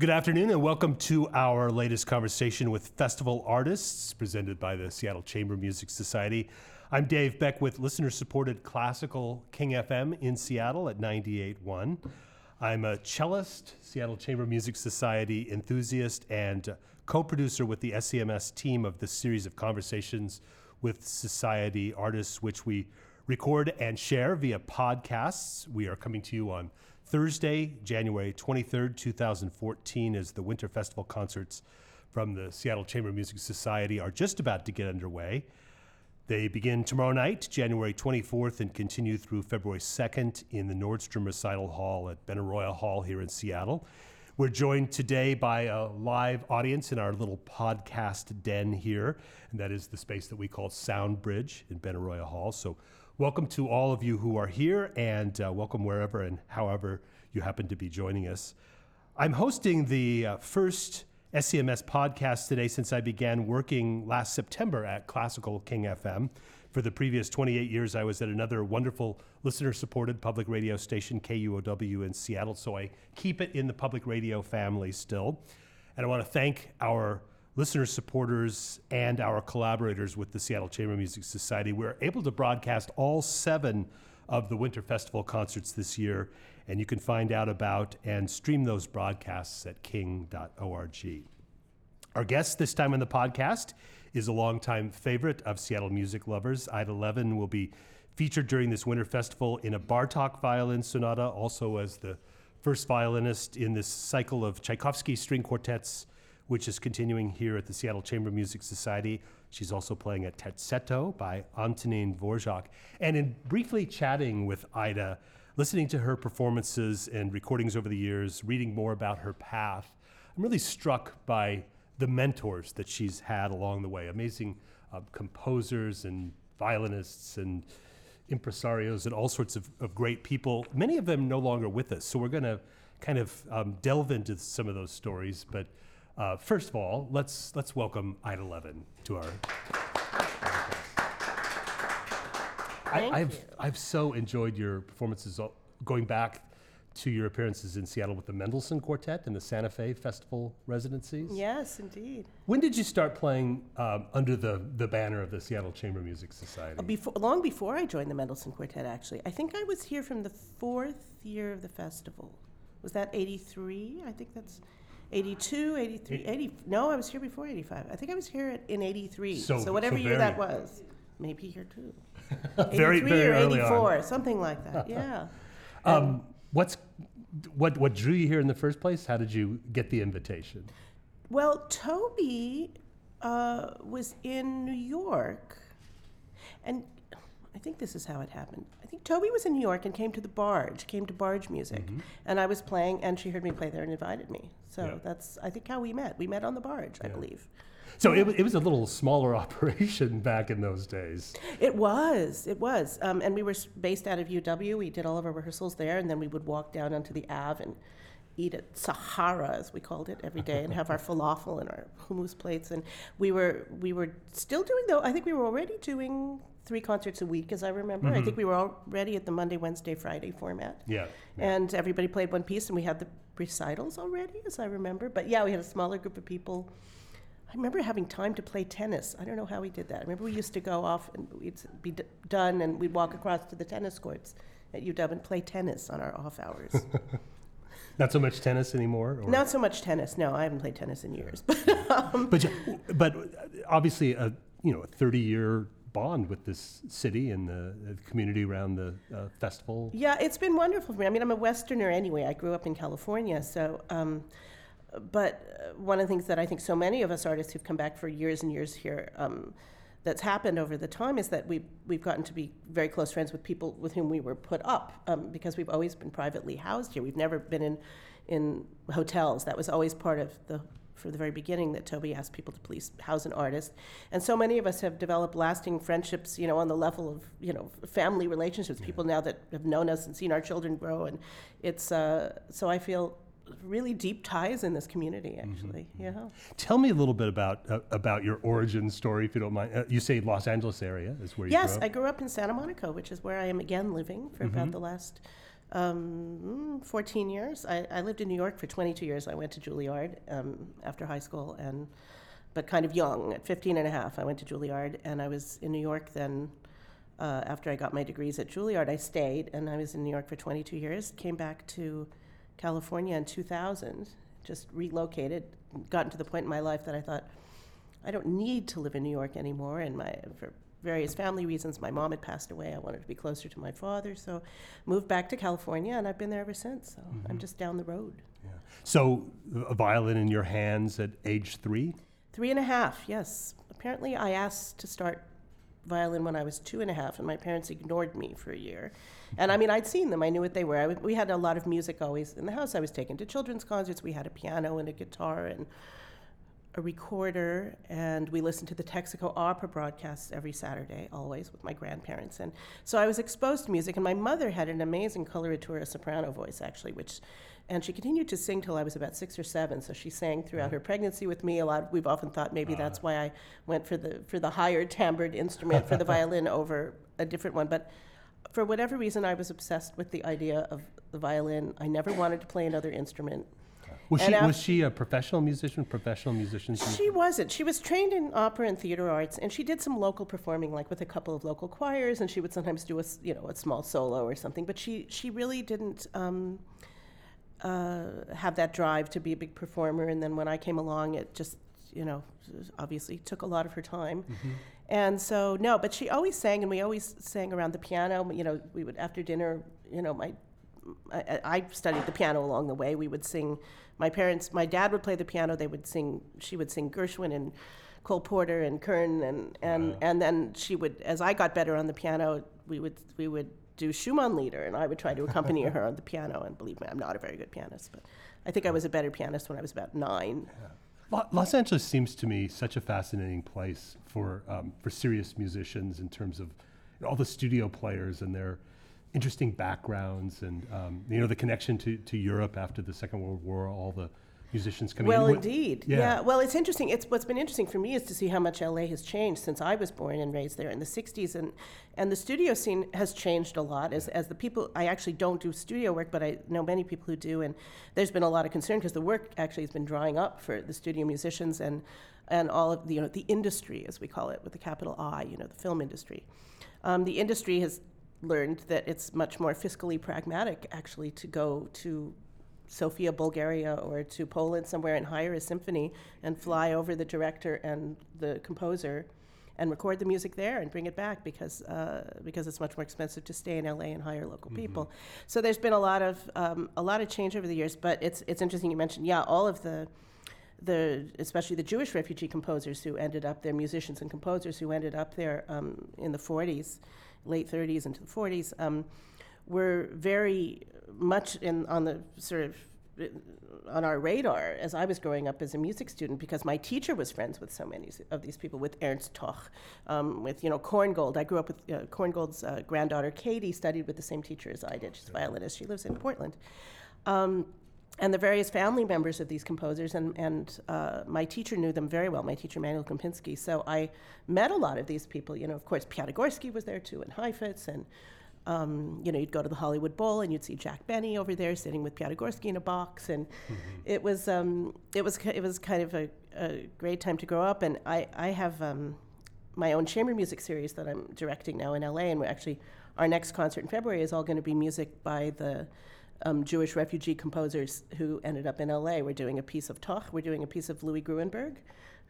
Good afternoon, and welcome to our latest conversation with festival artists presented by the Seattle Chamber Music Society. I'm Dave Beck with listener supported classical King FM in Seattle at 98.1. I'm a cellist, Seattle Chamber Music Society enthusiast, and co producer with the SCMS team of this series of conversations with society artists, which we record and share via podcasts. We are coming to you on Thursday, January 23rd, 2014, as the Winter Festival concerts from the Seattle Chamber Music Society are just about to get underway. They begin tomorrow night, January 24th, and continue through February 2nd in the Nordstrom Recital Hall at Benaroya Hall here in Seattle. We're joined today by a live audience in our little podcast den here, and that is the space that we call Sound Bridge in Benaroya Hall. So, welcome to all of you who are here, and uh, welcome wherever and however you happen to be joining us. I'm hosting the uh, first SCMS podcast today since I began working last September at Classical King FM. For the previous 28 years, I was at another wonderful listener supported public radio station, KUOW in Seattle, so I keep it in the public radio family still. And I want to thank our listener supporters and our collaborators with the Seattle Chamber Music Society. We're able to broadcast all seven of the Winter Festival concerts this year, and you can find out about and stream those broadcasts at king.org. Our guest this time on the podcast is a longtime favorite of Seattle music lovers. Ida Levin will be featured during this Winter Festival in a Bartok violin sonata, also as the first violinist in this cycle of Tchaikovsky string quartets, which is continuing here at the Seattle Chamber Music Society. She's also playing a terzetto by Antonin Dvorak. And in briefly chatting with Ida, listening to her performances and recordings over the years, reading more about her path, I'm really struck by the mentors that she's had along the way. Amazing uh, composers and violinists and impresarios and all sorts of, of great people. Many of them no longer with us. So we're going to kind of um, delve into some of those stories. But uh, first of all, let's let's welcome Ida Levin to our. Thank I, I've you. I've so enjoyed your performances going back to your appearances in Seattle with the Mendelssohn Quartet and the Santa Fe Festival residencies. Yes, indeed. When did you start playing um, under the, the banner of the Seattle Chamber Music Society? Before, long before I joined the Mendelssohn Quartet, actually. I think I was here from the fourth year of the festival. Was that 83? I think that's 82, 83, Eight- 80. No, I was here before 85. I think I was here at, in 83. So- So, whatever so year that very- was. Maybe here too. very 83 very or early 84, on. something like that. Yeah. Um, what's what what drew you here in the first place? How did you get the invitation? Well, Toby uh, was in New York, and I think this is how it happened. I think Toby was in New York and came to the Barge, came to Barge Music, and I was playing, and she heard me play there and invited me. So Yeah. that's I think how we met. We met on the Barge, I believe. So it, it was a little smaller operation back in those days. It was, it was, um, and we were based out of UW. We did all of our rehearsals there, and then we would walk down onto the Ave and eat at Sahara, as we called it, every day, and have our falafel and our hummus plates. And we were we were still doing though. I think we were already doing three concerts a week, as I remember. I think we were already at the Monday, Wednesday, Friday format. Yeah. And everybody played one piece, and we had the recitals already, as I remember. But yeah, we had a smaller group of people. I remember having time to play tennis. I don't know how we did that. I remember we used to go off and we'd be d- done, and we'd walk across to the tennis courts at UW and play tennis on our off hours. Not so much tennis anymore. Or? Not so much tennis. No, I haven't played tennis in years. But um, But but obviously a you know a thirty year bond with this city and the, the community around the uh, festival. Yeah, it's been wonderful for me. I mean, I'm a Westerner anyway. I grew up in California, so. Um, but uh, one of the things that I think so many of us artists who've come back for years and years here, um, that's happened over the time is that we've we've gotten to be very close friends with people with whom we were put up um, because we've always been privately housed here. We've never been in in hotels. That was always part of the from the very beginning that Toby asked people to please house an artist. And so many of us have developed lasting friendships, you know, on the level of, you know, family relationships, people now that have known us and seen our children grow. And it's, uh, so I feel really deep ties in this community, actually. Yeah. Tell me a little bit about uh, about your origin story, if you don't mind. Uh, you say Los Angeles area is where you Yes, I grew up in Santa Monica, which is where I am again living for about the last um, mm, 14 years. I, I lived in New York for 22 years. I went to Juilliard um, after high school, and but kind of young, at 15 and a half, I went to Juilliard, and I was in New York then. Uh, after I got my degrees at Juilliard, I stayed, and I was in New York for 22 years. Came back to California in 2000, just relocated, gotten to the point in my life that I thought, I don't need to live in New York anymore. And my, for various family reasons, my mom had passed away. I wanted to be closer to my father. So moved back to California, and I've been there ever since. So I'm mm-hmm. just down the road. Yeah. So, a violin in your hands at age three? Three and a half, yes. Apparently, I asked to start violin when I was two and a half, and my parents ignored me for a year. And I mm-hmm. mean, I'd seen them, I knew what they were. I w- we had a lot of music always in the house. I was taken to children's concerts. We had a piano and a guitar and a recorder, and we listened to the Texaco Opera broadcasts every Saturday, always with my grandparents. And so I was exposed to music, and my mother had an amazing coloratura soprano voice, actually, which, and she continued to sing till I was about six or seven. So she sang throughout her pregnancy with me. A lot. We've often thought maybe ah. that's why I went for the for the higher timbred instrument for the violin over a different one, but. For whatever reason, I was obsessed with the idea of the violin. I never wanted to play another instrument. Was And she af- was she a professional musician? Professional musician? She wasn't. She was trained in opera and theater arts, and she did some local performing, like with a couple of local choirs, and she would sometimes do a s- you know a small solo or something. But she she really didn't um, uh, have that drive to be a big performer. And then when I came along, it just you know obviously took a lot of her time. And so no, but she always sang, and we always sang around the piano. You know, we would after dinner. You know, my I, I I studied the piano along the way. We would sing. My parents, my dad would play the piano. They would sing. She would sing Gershwin and Cole Porter and Kern, and and and then she would. As I got better on the piano, we would we would do Schumann Lieder, and I would try to accompany her on the piano. And believe me, I'm not a very good pianist, but I think I was a better pianist when I was about nine. Lo- Los Angeles seems to me such a fascinating place for um, for serious musicians in terms of all the studio players and their interesting backgrounds and um, you know the connection to, to Europe after the Second World War. All the musicians coming Well, in. Indeed. yeah. Yeah. Well, it's interesting. It's what's been interesting for me is to see how much LA has changed since I was born and raised there in the '60s, and and the studio scene has changed a lot. As as the people, I actually don't do studio work, but I know many people who do, and there's been a lot of concern because the work actually has been drying up for the studio musicians and and all of the you know the industry as we call it with the capital I, you know, the film industry. Um, the industry has learned that it's much more fiscally pragmatic actually to go to Sofia, Bulgaria, or to Poland somewhere and hire a symphony and fly over the director and the composer and record the music there and bring it back because uh, because it's much more expensive to stay in LA and hire local people. So there's been a lot of um, a lot of change over the years, but it's it's interesting you mentioned yeah all of the the especially the Jewish refugee composers who ended up there, musicians and composers who ended up there um, in the 40s, late 30s into the 40s, um, were very much in on the sort of on our radar as I was growing up as a music student because my teacher was friends with so many of these people, with Ernst Toch, um, with you know Korngold. I grew up with uh, Korngold's uh, granddaughter Katie studied with the same teacher as I did. She's a violinist. She lives in Portland. Um, and the various family members of these composers, and, and uh, my teacher knew them very well, my teacher Manuel Compinsky. So I met a lot of these people. You know, of course, Piatigorsky was there too, and Heifetz, and um, you know, you'd go to the Hollywood Bowl and you'd see Jack Benny over there sitting with Piatigorsky in a box, and it was um, it was it was kind of a, a great time to grow up. And I I have um, my own chamber music series that I'm directing now in LA, and we're actually our next concert in February is all going to be music by the um, Jewish refugee composers who ended up in LA. We're doing a piece of Toch, we're doing a piece of Louis Gruenberg,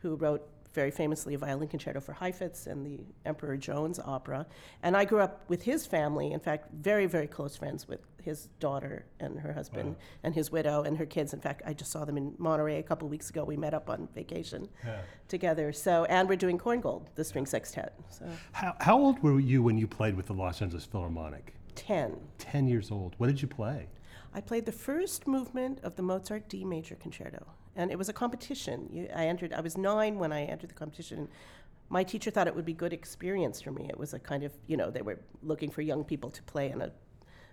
who wrote very famously a violin concerto for Heifetz and the Emperor Jones opera. And I grew up with his family, in fact, very, very close friends with his daughter and her husband and his widow and her kids. In fact, I just saw them in Monterey a couple of weeks ago. We met up on vacation Yeah. together. So, and we're doing Korngold, the string sextet. So, How, how old were you when you played with the Los Angeles Philharmonic? 10. Ten years old. What did you play? I played the first movement of the Mozart D major concerto, and it was a competition. You, I entered. I was nine when I entered the competition. My teacher thought it would be good experience for me. It was a kind of, you know, they were looking for young people to play on a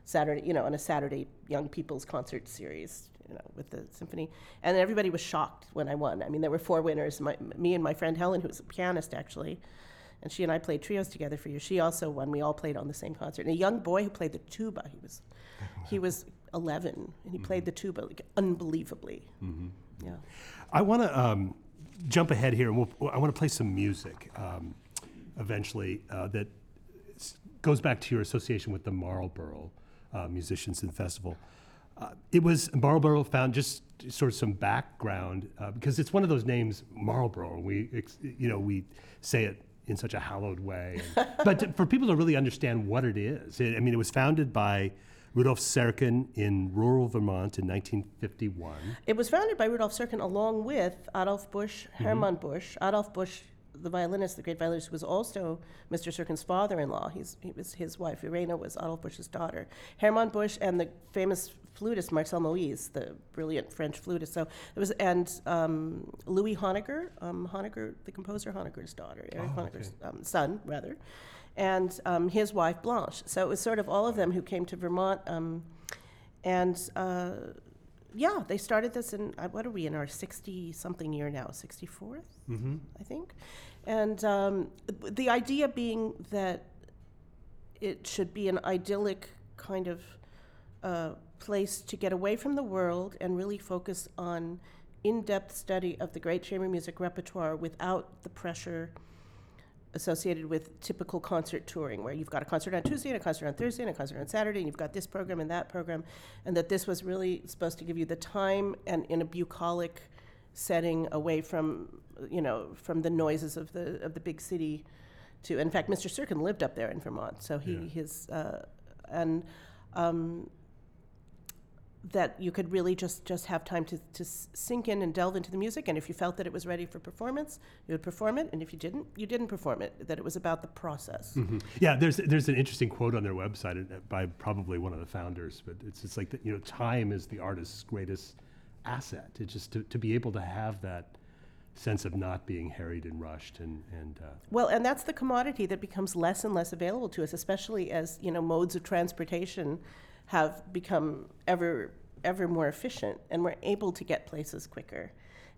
Saturday, you know, on a Saturday young people's concert series, you know, with the symphony. And everybody was shocked when I won. I mean, there were four winners. My, me and my friend Helen, who was a pianist actually, and she and I played trios together for years. She also won. We all played on the same concert. And a young boy who played the tuba. He was, he was 11, and he played the tuba like unbelievably. Yeah. I want to um, jump ahead here, and we'll, I want to play some music um, eventually uh, that goes back to your association with the Marlboro uh, Musicians and Festival. Uh, it was Marlboro found just sort of some background uh, because it's one of those names, Marlboro. and We, you know, we say it in such a hallowed way, and, but to- for people to really understand what it is, it, I mean, it was founded by Rudolf Serkin in rural Vermont in 1951. It was founded by Rudolf Serkin along with Adolf Busch, mm-hmm. Hermann Busch. Adolf Busch, the violinist, the great violinist, was also Mr. Serkin's father-in-law. He was his wife, Irena, was Adolf Busch's daughter. Hermann Busch and the famous flutist Marcel Moyse, the brilliant French flutist. So it was, and um, Louis Honegger, um, Honegger, the composer Honegger's daughter, Erich Oh, Honegger's um, son, rather, and um, his wife Blanche. So it was sort of all of them who came to Vermont. Um, and uh, yeah, they started this in, uh, what are we, in our 60 something year now? 64th, Mm-hmm. I think. And um, the idea being that it should be an idyllic kind of uh, place to get away from the world and really focus on in depth study of the great chamber music repertoire without the pressure associated with typical concert touring, where you've got a concert on Tuesday and a concert on Thursday and a concert on Saturday, and you've got this program and that program, and that this was really supposed to give you the time and in a bucolic setting away from, you know, from the noises of the of the big city. To in fact, Mr. Serkin lived up there in Vermont, so he Yeah. his uh, and. Um, that you could really just just have time to, to sink in and delve into the music and if you felt that it was ready for performance you would perform it and if you didn't you didn't perform it that it was about the process Mhm. Yeah, there's there's an interesting quote on their website uh, by probably one of the founders, but it's it's like that, you know, time is the artist's greatest asset. It's just to, to be able to have that sense of not being harried and rushed and and uh, well and that's the commodity that becomes less and less available to us especially as you know modes of transportation have become ever ever more efficient and we're able to get places quicker.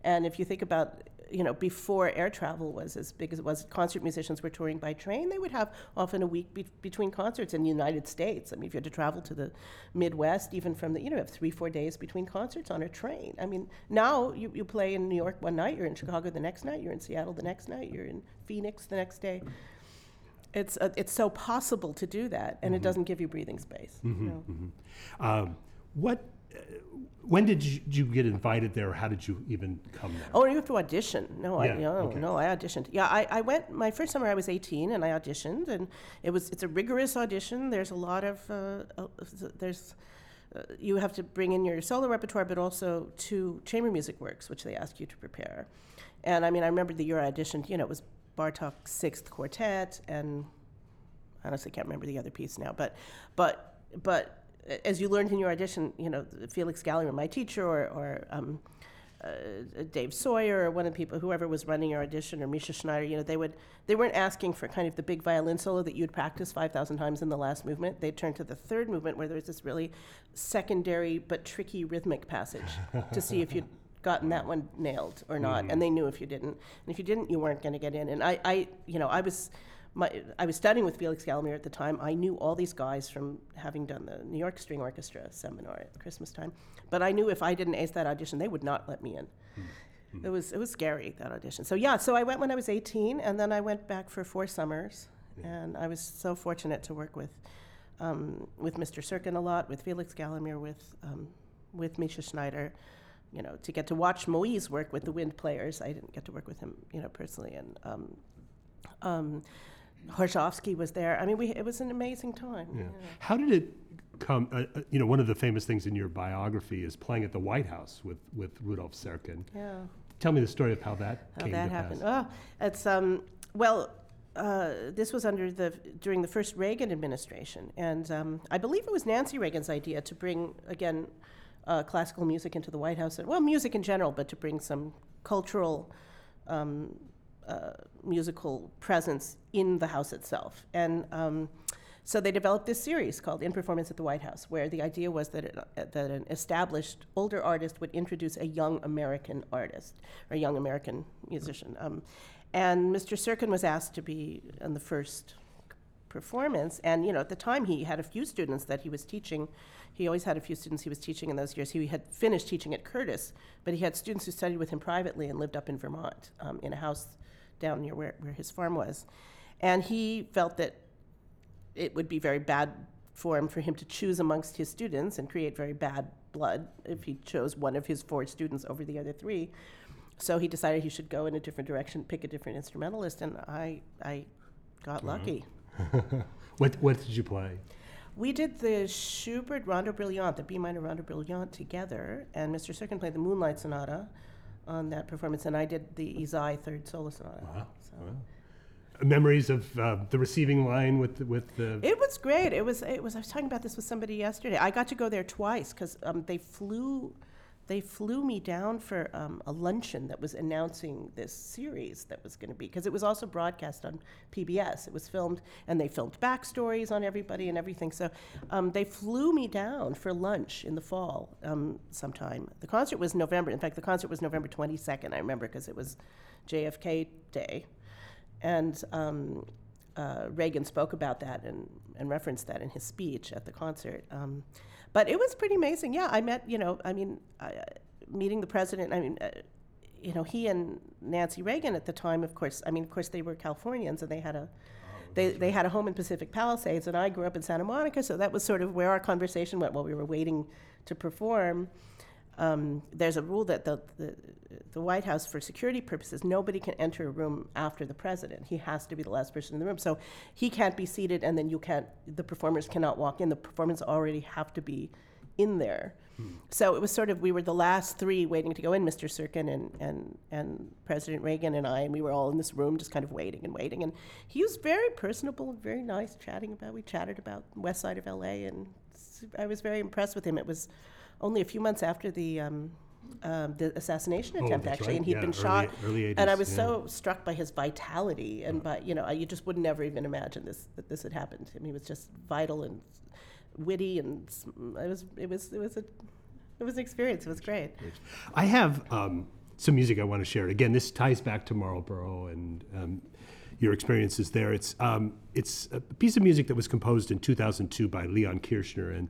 And if you think about you know before air travel was as big as it was concert musicians were touring by train they would have often a week be- between concerts in the united states. I mean if you had to travel to the midwest even from the you know have three four days between concerts on a train. I mean now you, you play in new york one night you're in chicago the next night you're in seattle the next night you're in phoenix the next day it's uh, it's so possible to do that and it doesn't give you breathing space you know? um, what uh, when did you, you get invited there how did you even come there? Oh, you have to audition. No, Yeah, I no, okay. no, I auditioned. Yeah, I, I went my first summer. I was 18, and I auditioned, and it was it's a rigorous audition. There's a lot of uh, uh, there's uh, you have to bring in your solo repertoire, but also two chamber music works, which they ask you to prepare. And I mean, I remember the year I auditioned. You know, it was Bartok's Sixth Quartet, and I honestly can't remember the other piece now. But but but as you learned in your audition, you know, Felix Galimir, my teacher, or, or um, uh, Dave Soyer, or one of the people, whoever was running your audition, or Mischa Schneider, you know, they would they weren't asking for kind of the big violin solo that you'd practice five thousand times in the last movement. They'd turn to the third movement where there's this really secondary but tricky rhythmic passage to see if you'd gotten that one nailed or not, and they knew if you didn't, and if you didn't, you weren't going to get in. And I, I, you know, I was. My, I was studying with Felix Galimir at the time. I knew all these guys from having done the New York String Orchestra seminar at Christmas time. But I knew if I didn't ace that audition, they would not let me in. It was it was scary that audition. So yeah, so I went when I was 18, and then I went back for four summers, and I was so fortunate to work with um, with Mr. Serkin a lot, with Felix Galimir, with um, with Mischa Schneider. You know, to get to watch Moyse work with the wind players. I didn't get to work with him, you know, personally, and um, um, was there. I mean, we, it was an amazing time. Yeah. yeah. How did it come? Uh, uh, you know, one of the famous things in your biography is playing at the White House with with Rudolf Serkin. Yeah. Tell me the story of how that How came that to happened? pass. Oh, it's um. Well, uh, this was under the during the first Reagan administration, and um, I believe it was Nancy Reagan's idea to bring again uh, classical music into the White House. And well, music in general, but to bring some cultural. Um, uh, musical presence in the house itself. And um, so they developed this series called In Performance at the White House, where the idea was that, it, that an established older artist would introduce a young American artist or a young American musician. Um, And Mr. Serkin was asked to be in the first performance. And, you know, at the time, he had a few students that he was teaching. He always had a few students he was teaching in those years. He had finished teaching at Curtis, but he had students who studied with him privately and lived up in Vermont um, in a house down near where, where his farm was. And he felt that it would be very bad form for him to choose amongst his students and create very bad blood if he chose one of his four students over the other three. So he decided he should go in a different direction, pick a different instrumentalist, and I, I got lucky. what what did you play? We did the Schubert Rondo Brilliant, the B minor Rondo Brilliant together, and Mr. Serkin played the Moonlight Sonata on that performance, and I did the Ysaÿe Third Solo Sonata. Wow. So. Wow. Memories of uh, the receiving line with the, with the. It was great. It was. It was. I was talking about this with somebody yesterday. I got to go there twice because um, they flew, they flew me down for um, a luncheon that was announcing this series that was going to be because it was also broadcast on PBS. It was filmed and they filmed backstories on everybody and everything. So um, they flew me down for lunch in the fall um, sometime. The concert was November. In fact, the concert was November twenty second. I remember because it was JFK Day and um, uh, Reagan spoke about that and, and referenced that in his speech at the concert. Um, but it was pretty amazing. Yeah, I met, you know, I mean, I, meeting the president, I mean, uh, you know, he and Nancy Reagan at the time, of course, I mean, of course, they were Californians and they had a. They, they had a home in Pacific Palisades, and I grew up in Santa Monica, so that was sort of where our conversation went while we were waiting to perform. Um, there's a rule that the, the, the White House, for security purposes, nobody can enter a room after the president. He has to be the last person in the room. So he can't be seated, and then you can't, the performers cannot walk in. The performers already have to be in there. So it was sort of, we were the last three waiting to go in, Mr. Serkin and, and, and President Reagan and I, and we were all in this room just kind of waiting and waiting. And he was very personable and very nice, chatting about, we chatted about west side of LA, and I was very impressed with him. It was only a few months after the, um, um, the assassination Oh, attempt, that's actually, right. and he'd Yeah, been early- shot. early and I 80s, was yeah. so struck by his vitality, and by you know, I, you just would never even imagine this that this had happened. I mean, he was just vital and witty, and s- it was it was it was a it was an experience. It was great. I have um, some music I want to share. Again, this ties back to Marlboro and um, your experiences there. It's um, it's a piece of music that was composed in 2002 by Leon Kirchner, and,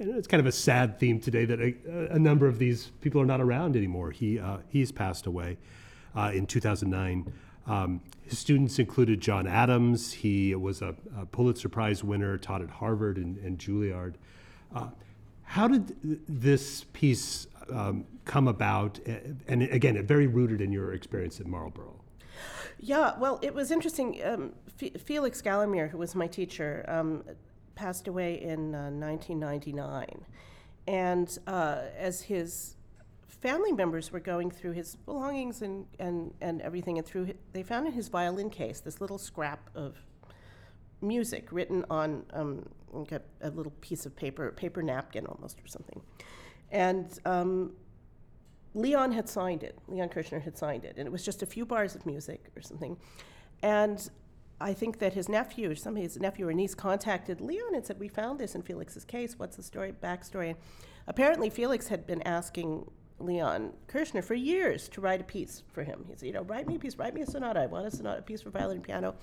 and it's kind of a sad theme today that a, a number of these people are not around anymore. He uh, he's passed away uh, in 2009. Um, his students included John Adams. He was a, a Pulitzer Prize winner, taught at Harvard and, and Juilliard. Uh, how did th- this piece um, come about? And again, very rooted in your experience at Marlboro. Yeah, well, it was interesting. Um, F- Felix Galimir, who was my teacher, um, passed away in uh, 1999. And uh, as his family members were going through his belongings and, and, and everything, and through hi- they found in his violin case this little scrap of music written on um, like a, a little piece of paper, paper napkin almost or something. And um, Leon had signed it. Leon Kirchner had signed it, and it was just a few bars of music or something. And I think that his nephew, somebody, his nephew or niece, contacted Leon and said, "We found this in Felix's case. What's the story, backstory?" And apparently, Felix had been asking Leon Kirchner for years to write a piece for him. He said, "You know, write me a piece. Write me a sonata. I want a sonata, a piece for violin and piano."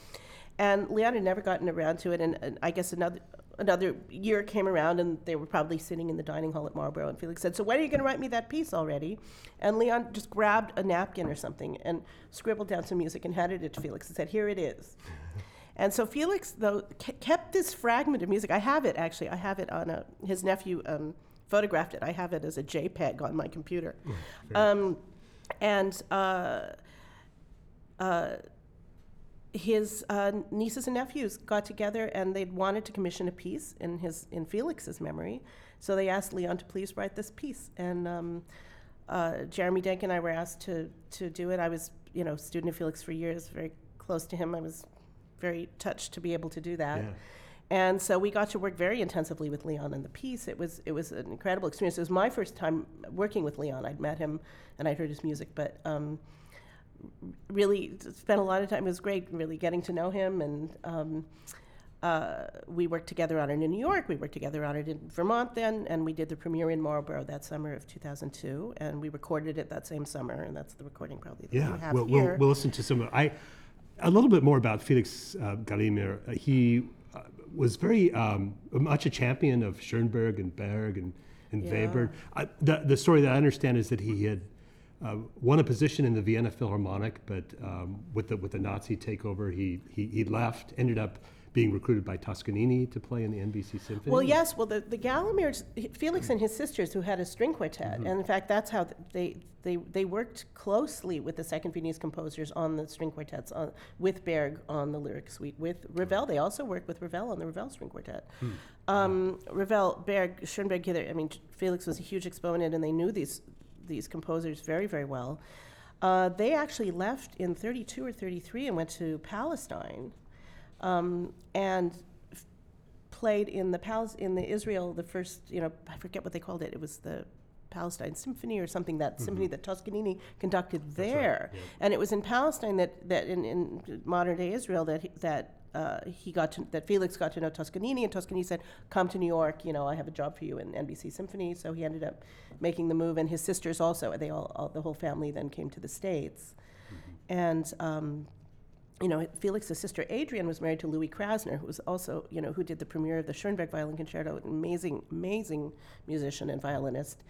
And Leon had never gotten around to it. And, and I guess another another year came around, and they were probably sitting in the dining hall at Marlboro. And Felix said, "So when are you going to write me that piece already?" And Leon just grabbed a napkin or something and scribbled down some music and handed it to Felix and said, "Here it is." And so Felix, though, kept this fragment of music. I have it actually. I have it on a. His nephew um, photographed it. I have it as a JPEG on my computer. Um, and uh, uh, his uh, nieces and nephews got together and they wanted to commission a piece in his in Felix's memory. So they asked Leon to please write this piece, and um, uh, Jeremy Denk and I were asked to to do it. I was you know student of Felix for years, very close to him. I was very touched to be able to do that. Yeah. And so we got to work very intensively with Leon on the piece. It was it was an incredible experience. It was my first time working with Leon. I'd met him and I'd heard his music, but um, really spent a lot of time. It was great, really getting to know him and. Um, uh, we worked together on it in New York. We worked together on it in Vermont then, and we did the premiere in Marlboro that summer of 2002, and we recorded it that same summer, and that's the recording probably that Yeah, have we'll, here. we'll, we'll listen to some of I a little bit more about Felix uh, Galimir. Uh, he uh, was very um, much a champion of Schoenberg and Berg and, and Yeah. Webern. I, the, the story that I understand is that he had uh, won a position in the Vienna Philharmonic, but um, with the with the Nazi takeover, he, he he left. Ended up being recruited by Toscanini to play in the NBC Symphony. Well, yes. Well, the, the Galimirs, Felix and his sisters, who had a string quartet, Mm-hmm. and in fact, that's how they, they, they worked closely with the Second Viennese composers on the string quartets, on, with Berg on the lyric suite, with Ravel. They also worked with Ravel on the Ravel string quartet. Hmm. Um, Ravel, Berg, Schoenberg, Hitler, I mean, Felix was a huge exponent, and they knew these, these composers very, very well. Uh, they actually left in 32 or 33 and went to Palestine um, and f- played in the Pal- in the Israel the first you know I forget what they called it it was the Palestine Symphony or something that symphony that Toscanini conducted there yeah. and it was in Palestine that that in, in modern day Israel that he, that uh, he got to, that Felix got to know Toscanini and Toscanini said come to New York you know I have a job for you in NBC Symphony so he ended up making the move and his sisters also they all, all the whole family then came to the states and um, you know, Felix's sister Adrienne was married to Louis Krasner, who was also, you know, who did the premiere of the Schoenberg Violin Concerto, an amazing, amazing musician and violinist.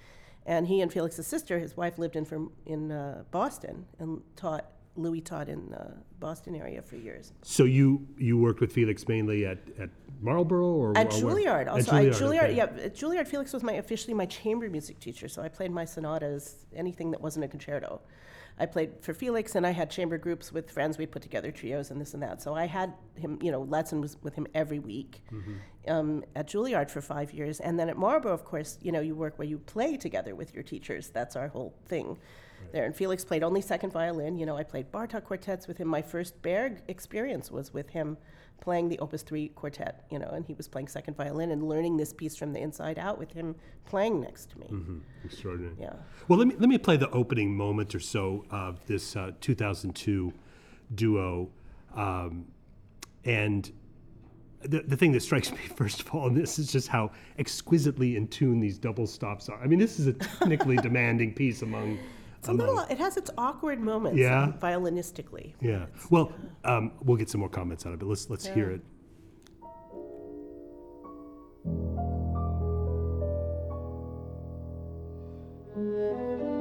And he and Felix's sister, his wife, lived in from in uh, Boston and taught. Louis taught in the Boston area for years. so you you worked with Felix mainly at, at Marlboro or At or where? Juilliard, also. At I, Juilliard, Juilliard, okay. yeah. At Juilliard, Felix was my officially my chamber music teacher, so I played my sonatas, anything that wasn't a concerto. I played for Felix, and I had chamber groups with friends. We'd put together trios and this and that. So I had him, you know, lesson was with him every week mm-hmm. Um, at Juilliard for five years, and then at Marlboro, of course, you know, you work where you play together with your teachers. That's our whole thing. There and Felix played only second violin. You know, I played Bartok quartets with him. My first Berg experience was with him playing the Opus 3 quartet, you know, and he was playing second violin and learning this piece from the inside out with him playing next to me. Mhm, Extraordinary. Yeah. Well, let me let me play the opening moment or so of this uh, 2002 duo, um, and the the thing that strikes me first of all in this is just how exquisitely in tune these double stops are. I mean, this is a technically demanding piece among. It's a little, it has its awkward moments Yeah. violinistically. Yeah. Well, um, we'll get some more comments on it, but let's let's hear Yeah. it. Wh-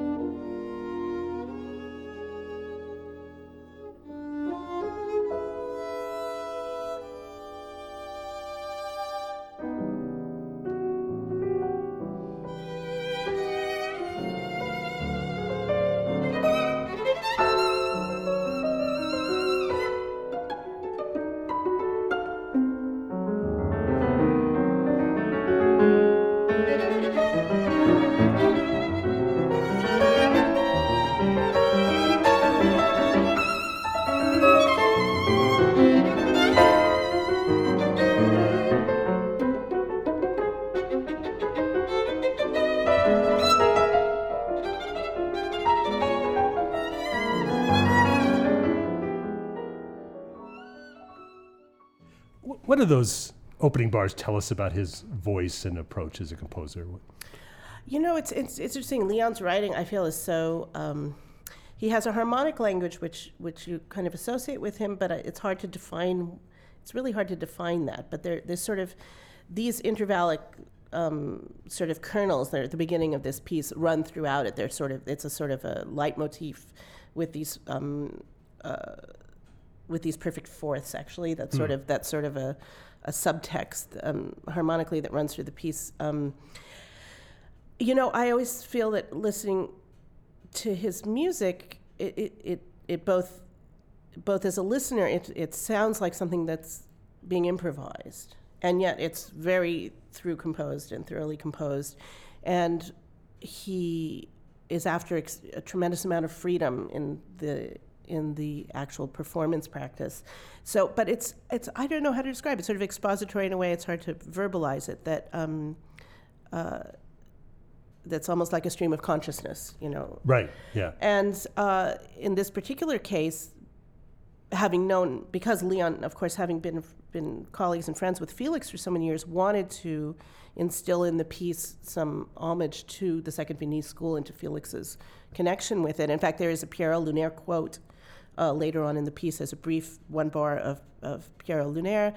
Those opening bars tell us about his voice and approach as a composer? You know, it's, it's, it's interesting. Leon's writing, I feel, is so. Um, he has a harmonic language which, which you kind of associate with him, but uh, it's hard to define. It's really hard to define that. But there, there's sort of these intervallic um, sort of kernels that are at the beginning of this piece run throughout it. They're sort of it's a sort of a leitmotif with these um, uh, with these perfect fourths. Actually, that's sort of that's sort of a, a subtext um, harmonically that runs through the piece. Um, you know, I always feel that listening to his music, it, it, it, it both, both as a listener, it, it sounds like something that's being improvised, and yet it's very through composed and thoroughly composed, and he is after ex- a tremendous amount of freedom in the in the actual performance practice. So, but it's it's I don't know how to describe it. It's sort of expository in a way. It's hard to verbalize it. That. Um, uh, that's almost like a stream of consciousness, you know. Right. Yeah. And uh, in this particular case, having known, because Leon, of course, having been been colleagues and friends with Felix for so many years, wanted to instill in the piece some homage to the Second Viennese School and to Felix's connection with it. In fact, there is a Pierrot Lunaire quote uh, later on in the piece as a brief one bar of, of Pierrot Lunaire.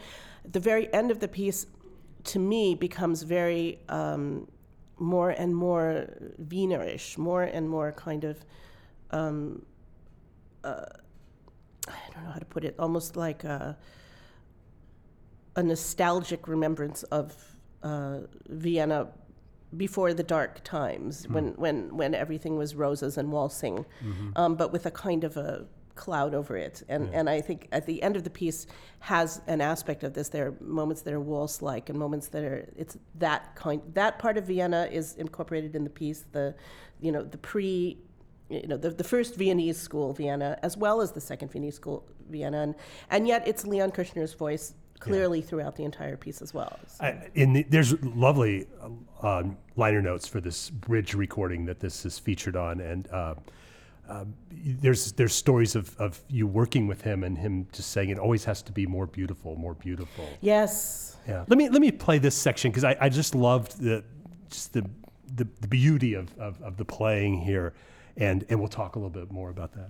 The very end of the piece, to me, becomes very um, more and more Wienerish, more and more kind of, um, uh, I don't know how to put it, almost like a, a nostalgic remembrance of uh, Vienna before the dark times, Hmm. when, when, when everything was roses and waltzing, um, but with a kind of a cloud over it. And, and I think at the end of the piece has an aspect of this. There are moments that are waltz-like and moments that are, it's that kind, that part of Vienna is incorporated in the piece, the, you know, the pre, you know, the, the first Viennese school, Vienna, as well as the second Viennese school, Vienna. And, and yet it's Leon Kirchner's voice clearly throughout the entire piece as well. So- I, in the, there's lovely um, liner notes for this bridge recording that this is featured on, and uh, um, there's there's stories of, of you working with him and him just saying it always has to be more beautiful, more beautiful. yes. Yeah. Let me let me play this section because I, I just loved the just the the, the beauty of, of, of the playing here, and and we'll talk a little bit more about that.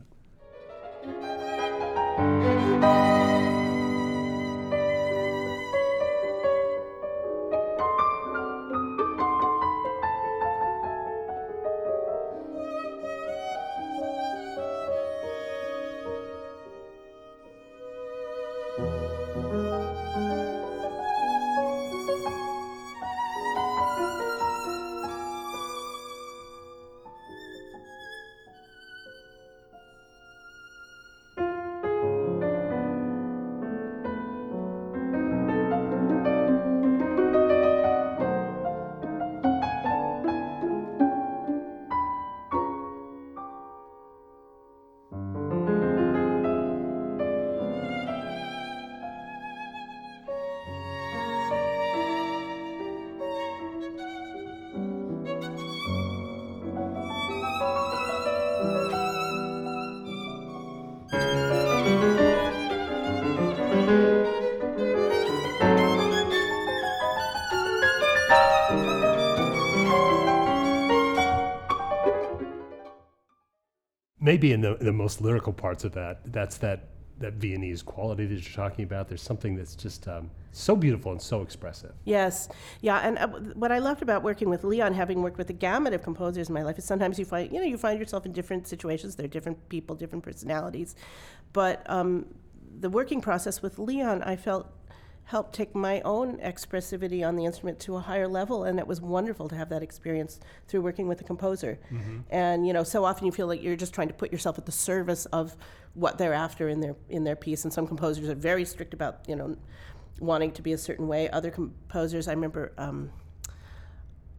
Maybe in the, the most lyrical parts of that, that's that, that Viennese quality that you're talking about. There's something that's just um, so beautiful and so expressive. Yes, yeah, and uh, what I loved about working with Leon, having worked with a gamut of composers in my life, is sometimes you find, you know, you find yourself in different situations. There are different people, different personalities, but um, the working process with Leon, I felt helped take my own expressivity on the instrument to a higher level, and it was wonderful to have that experience through working with a composer. And you know, so often you feel like you're just trying to put yourself at the service of what they're after in their in their piece, and some composers are very strict about you know wanting to be a certain way. Other composers, I remember. Um,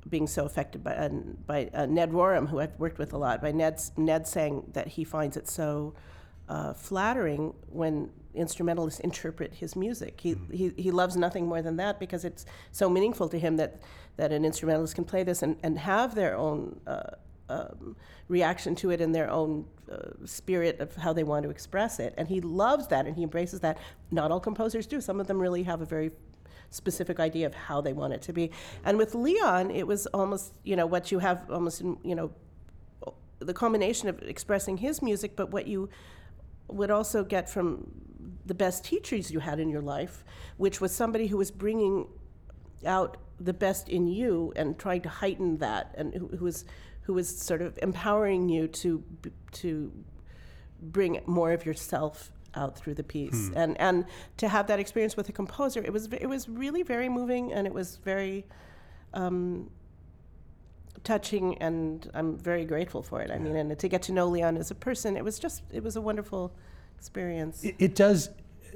being so affected by uh, by uh, Ned Rorem, who I've worked with a lot, by Ned Ned saying that he finds it so uh, flattering when instrumentalists interpret his music. He, he he loves nothing more than that because it's so meaningful to him that that an instrumentalist can play this and, and have their own uh, um, reaction to it and their own uh, spirit of how they want to express it. And he loves that and he embraces that. Not all composers do. Some of them really have a very specific idea of how they want it to be. And with Leon, it was almost, you know, what you have almost, in, you know, the combination of expressing his music, but what you would also get from the best teachers you had in your life, which was somebody who was bringing out the best in you and trying to heighten that, and who, who was who was sort of empowering you to to bring more of yourself out through the piece, and and to have that experience with a composer, it was it was really very moving, and it was very. Um, touching and I'm very grateful for it. I mean, and to get to know Leon as a person, it was just it was a wonderful experience. It, it does.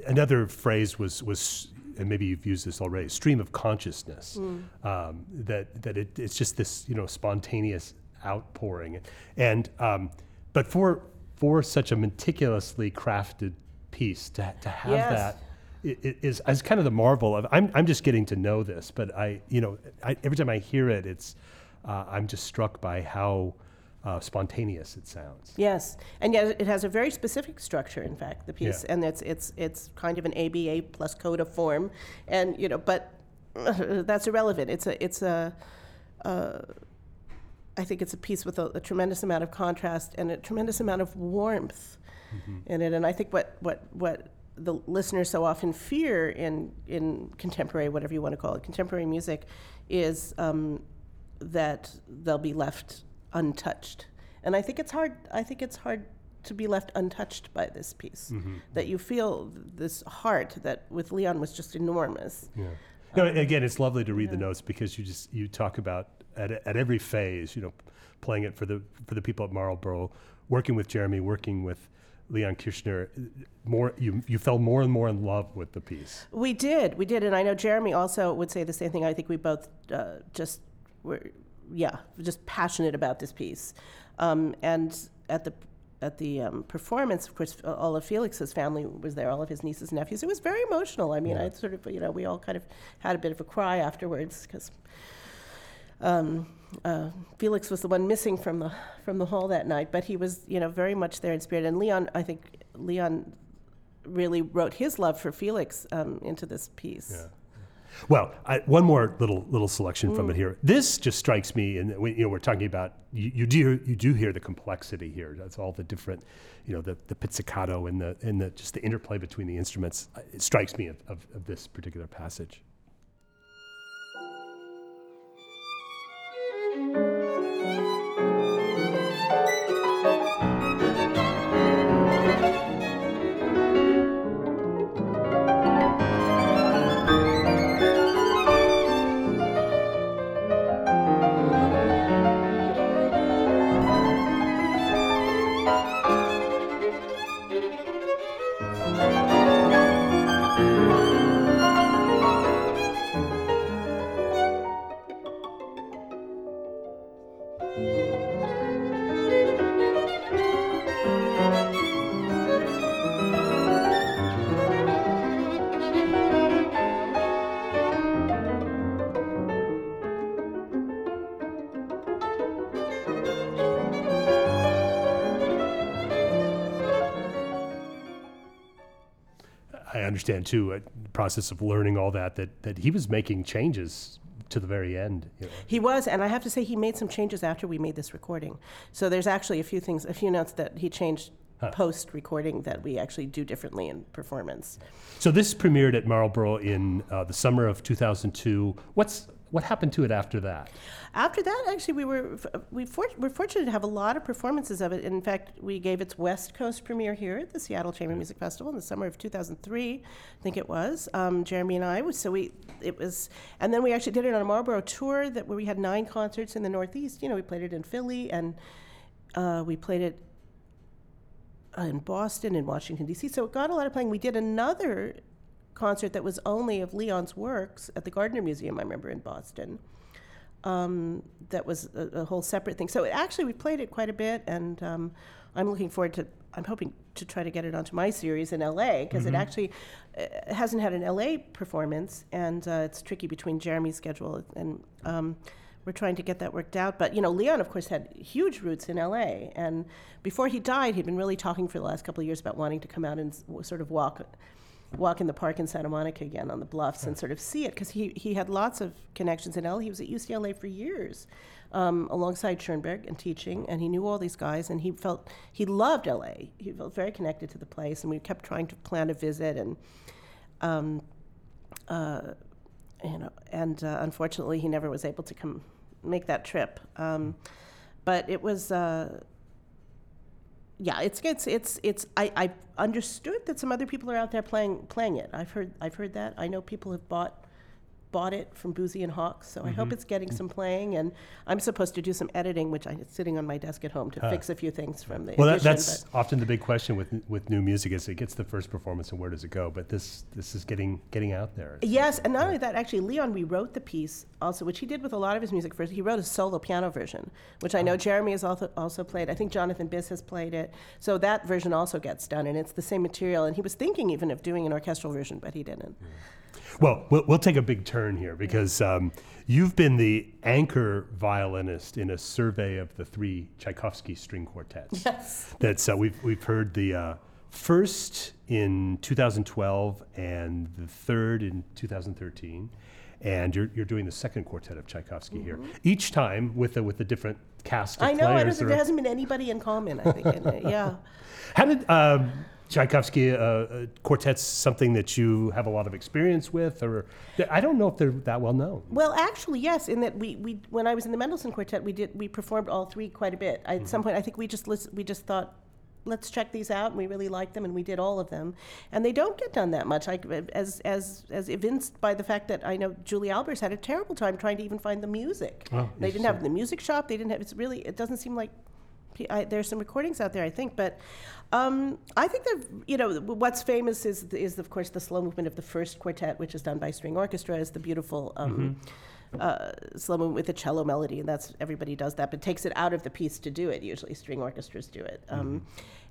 Another phrase was was, and maybe you've used this already. Stream of consciousness. Um, that that it, it's just this you know spontaneous outpouring, and um, but for for such a meticulously crafted piece to to have Yes. that. i- i- Is, is kind of the marvel of I'm, I'm just getting to know this, but I you know I, every time I hear it, it's uh, I'm just struck by how uh, spontaneous it sounds. Yes, and yet it has a very specific structure. In fact, the piece, Yeah. and it's it's it's kind of an ABA plus coda form, and you know, but that's irrelevant. It's a it's a. Uh, I think it's a piece with a, a tremendous amount of contrast and a tremendous amount of warmth in it. And I think what what what the listeners so often fear in in contemporary, whatever you want to call it, contemporary music, is um, that they'll be left untouched. And I think it's hard. I think it's hard to be left untouched by this piece. That you feel this heart that with Leon was just enormous. Yeah. No, again, it's lovely to read the notes because you just you talk about at, at every phase, you know, playing it for the for the people at Marlboro, working with Jeremy, working with Leon Kirchner, more you you fell more and more in love with the piece. We did, we did, and I know Jeremy also would say the same thing. I think we both uh, just were, yeah, just passionate about this piece. Um, and at the at the um, performance, of course, all of Felix's family was there, all of his nieces and nephews. It was very emotional. I mean, I sort of, you know, we all kind of had a bit of a cry afterwards because um, uh, Felix was the one missing from the from the hall that night, but he was, you know, very much there in spirit. And Leon, I think Leon really wrote his love for Felix um, into this piece. Yeah. Well, I, one more little little selection from it here. This just strikes me, and we, you know, we're talking about you, you do you do hear the complexity here. That's all the different, you know, the, the pizzicato and the and the just the interplay between the instruments. Uh, It strikes me of, of, of this particular passage. Understand too, uh, the process of learning all that, that that he was making changes to the very end. You know. He was, and I have to say, he made some changes after we made this recording. So there's actually a few things, a few notes that he changed post recording that we actually do differently in performance. So this premiered at Marlboro in uh, the summer of 2002. What's what happened to it after that? After that, actually, we were we for, were fortunate to have a lot of performances of it. In fact, we gave its West Coast premiere here at the Seattle Chamber Music Festival in the summer of 2003, I think it was. Um, Jeremy and I was so we it was, and then we actually did it on a Marlboro tour that where we had nine concerts in the Northeast. You know, we played it in Philly and uh, we played it uh, in Boston and Washington D.C. So it got a lot of playing. We did another concert that was only of Leon's works at the Gardner Museum. I remember in Boston. Um, that was a, a whole separate thing. So it, actually, we played it quite a bit, and um, I'm looking forward to. I'm hoping to try to get it onto my series in LA because it actually uh, hasn't had an LA performance, and uh, it's tricky between Jeremy's schedule and. Um, we're trying to get that worked out. But you know, Leon, of course, had huge roots in LA, and before he died, he'd been really talking for the last couple of years about wanting to come out and sort of walk, walk in the park in Santa Monica again on the bluffs and sort of see it because he he had lots of connections in LA. He was at UCLA for years. Um, alongside Schoenberg and teaching, and he knew all these guys, and he felt he loved LA. He felt very connected to the place, and we kept trying to plan a visit, and um, uh, you know, and uh, unfortunately, he never was able to come make that trip. Um, but it was, uh, yeah, it's it's it's it's. I I understood that some other people are out there playing playing it. I've heard I've heard that. I know people have bought bought it from Boosey and Hawkes, so I hope mm-hmm. it's getting some playing. And I'm supposed to do some editing, which I'm sitting on my desk at home to fix a few things from the Well, that, edition, that's but- often the big question with with new music is it gets the first performance and where does it go? But this this is getting getting out there. Yes, and not only that, actually, Leon rewrote the piece also, which he did with a lot of his music first. He wrote a solo piano version, which I know uh-huh. Jeremy has also, also played. I think Jonathan Biss has played it. So that version also gets done, and it's the same material. And he was thinking even of doing an orchestral version, but he didn't. Well, we'll, we'll take a big turn turn here because um, you've been the anchor violinist in a survey of the three Tchaikovsky string quartets. Yes. That's uh, we've we've heard the uh, first in 2012 and the third in 2013, and you're you're doing the second quartet of Tchaikovsky here. Each time with a with a different cast of Mm-hmm. I know. I don't think there hasn't been anybody in common. I think. in it, yeah. How did um, Tchaikovsky uh, uh, quartets something that you have a lot of experience with, or I don't know if they're that well known. Well, actually, yes. In that we, we when I was in the Mendelssohn Quartet, we did we performed all three quite a bit. I, At some point, I think we just lis- we just thought, let's check these out, and we really liked them, and we did all of them. And they don't get done that much. I, as as as evinced by the fact that I know Julie Albers had a terrible time trying to even find the music. Oh, they didn't have the music shop. They didn't have. It's really. It doesn't seem like. I, there's some recordings out there, I think, but um, I think that you know what's famous is is of course the slow movement of the first quartet, which is done by string orchestra, is the beautiful um, uh, slow movement with a cello melody, and that's everybody does that, but takes it out of the piece to do it. Usually, string orchestras do it. Um,